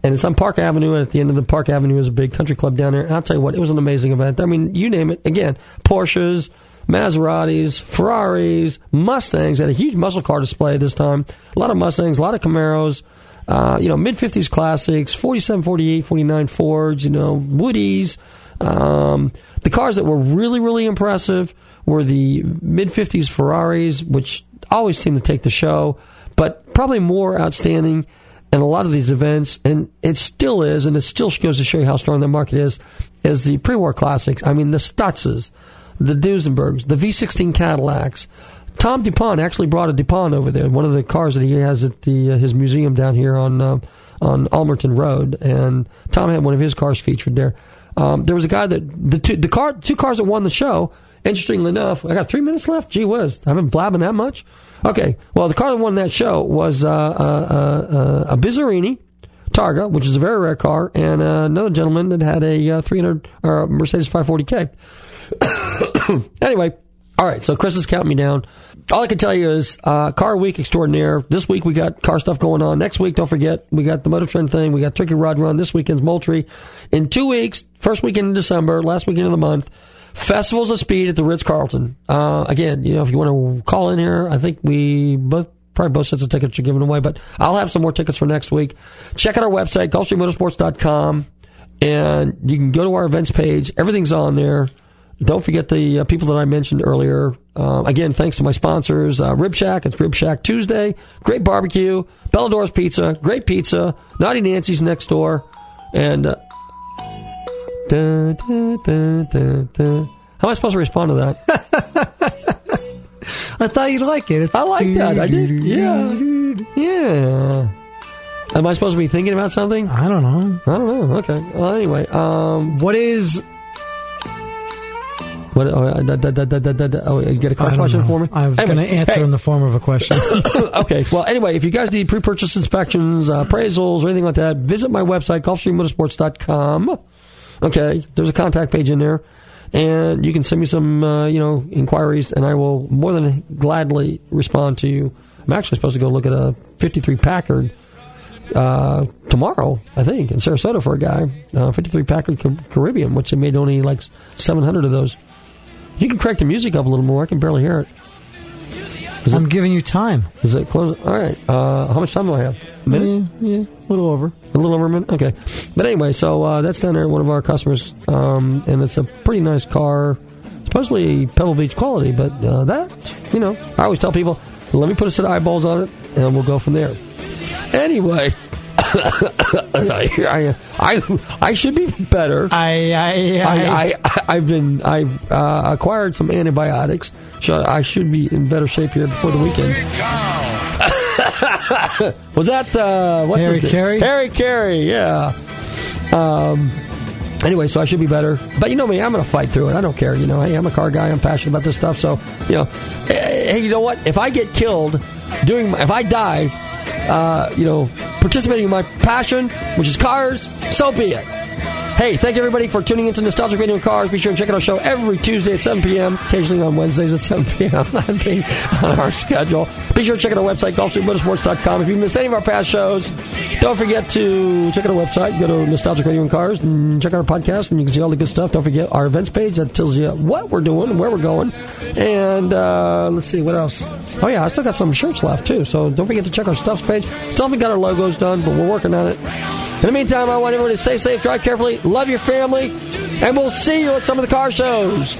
and it's on Park Avenue. And at the end of the Park Avenue is a big country club down there. And I'll tell you what, it was an amazing event. I mean, you name it. Again, Porsches, Maseratis, Ferraris, Mustangs. Had a huge muscle car display this time. A lot of Mustangs, a lot of Camaros. Uh, you know, mid 50s classics, 47, 48, 49 Fords, you know, Woodies. Um, the cars that were really, really impressive were the mid 50s Ferraris, which always seem to take the show, but probably more outstanding in a lot of these events, and it still is, and it still goes to show you how strong the market is, is the pre war classics. I mean, the Stutzes, the Duesenbergs, the V16 Cadillacs. Tom DuPont actually brought a DuPont over there, one of the cars that he has at the uh, his museum down here on uh, on Ulmerton Road, and Tom had one of his cars featured there. Um, there was a guy that the two the car two cars that won the show. Interestingly enough, I got three minutes left. Gee whiz, I've been blabbing that much. Okay, well the car that won that show was uh, uh, uh, uh, a Bizzarrini Targa, which is a very rare car, and uh, another gentleman that had a uh, 300 or Mercedes 540K. anyway, all right. So Chris is counting me down. All I can tell you is uh, Car Week extraordinaire. This week we got car stuff going on. Next week, don't forget, we got the Motor Trend thing. We got Turkey Rod Run. This weekend's Moultrie. In two weeks, first weekend in December, last weekend of the month, Festivals of Speed at the Ritz Carlton. Uh, again, you know, if you want to call in here, I think we both probably both sets of tickets are given away, but I'll have some more tickets for next week. Check out our website, GulfstreamMotorsports.com, and you can go to our events page. Everything's on there. Don't forget the uh, people that I mentioned earlier. Uh, again, thanks to my sponsors, uh, Rib Shack. It's Rib Shack Tuesday. Great barbecue. Bellador's Pizza. Great pizza. Naughty Nancy's next door. And uh, da, da, da, how am I supposed to respond to that? I thought you'd like it. It's I like that. I did. Yeah. Yeah. Am I supposed to be thinking about something? I don't know. I don't know. Okay. Well, anyway, um, What is? what? Oh, uh, da, da, da, oh you got a question know. for me? I was Anyway, going to answer hey, in the form of a question. okay. Well, anyway, if you guys need pre-purchase inspections, uh, appraisals, or anything like that, visit my website, GulfstreamMotorsports.com. Okay, there's a contact page in there, and you can send me some, uh, you know, inquiries, and I will more than gladly respond to you. I'm actually supposed to go look at a '53 Packard uh, tomorrow, I think, in Sarasota for a guy, uh, '53 Packard Car- Caribbean, which they made only like 700 of those. You can crank the music up a little more. I can barely hear it. I'm giving you time. Is it close? All right. Uh, how much time do I have? A minute? Yeah, yeah, a little over. A little over a minute? Okay. But anyway, so uh, that's down there at one of our customers, um, and it's a pretty nice car. Supposedly Pebble Beach quality, but uh, that, you know, I always tell people, let me put a set of eyeballs on it, and we'll go from there. Anyway, I, I, I should be better. I, I, I, I, I've been, I've uh, acquired some antibiotics. So I should be in better shape here before the weekend. Was that uh, what's Harry his name? Carey? Harry Carey, yeah. Um. Anyway, so I should be better. But you know me, I'm going to fight through it. I don't care. You know, hey, I'm a car guy. I'm passionate about this stuff. So, you know, hey, you know what? If I get killed doing, my, if I die, uh, you know, participating in my passion, which is cars, so be it. Hey, thank you everybody for tuning into Nostalgic Radio Cars. Be sure and check out our show every Tuesday at 7 p.m., occasionally on Wednesdays at 7 p.m. Mean, on our schedule. Be sure to check out our website, GulfstreamMotorsports.com. If you missed any of our past shows, don't forget to check out our website. Go to Nostalgic Radio and Cars and check out our podcast, and you can see all the good stuff. Don't forget our events page that tells you what we're doing and where we're going. And uh, let's see, what else? Oh, yeah, I still got some shirts left, too. So don't forget to check our stuffs page. Still haven't got our logos done, but we're working on it. In the meantime, I want everyone to stay safe, drive carefully, love your family, and we'll see you at some of the car shows.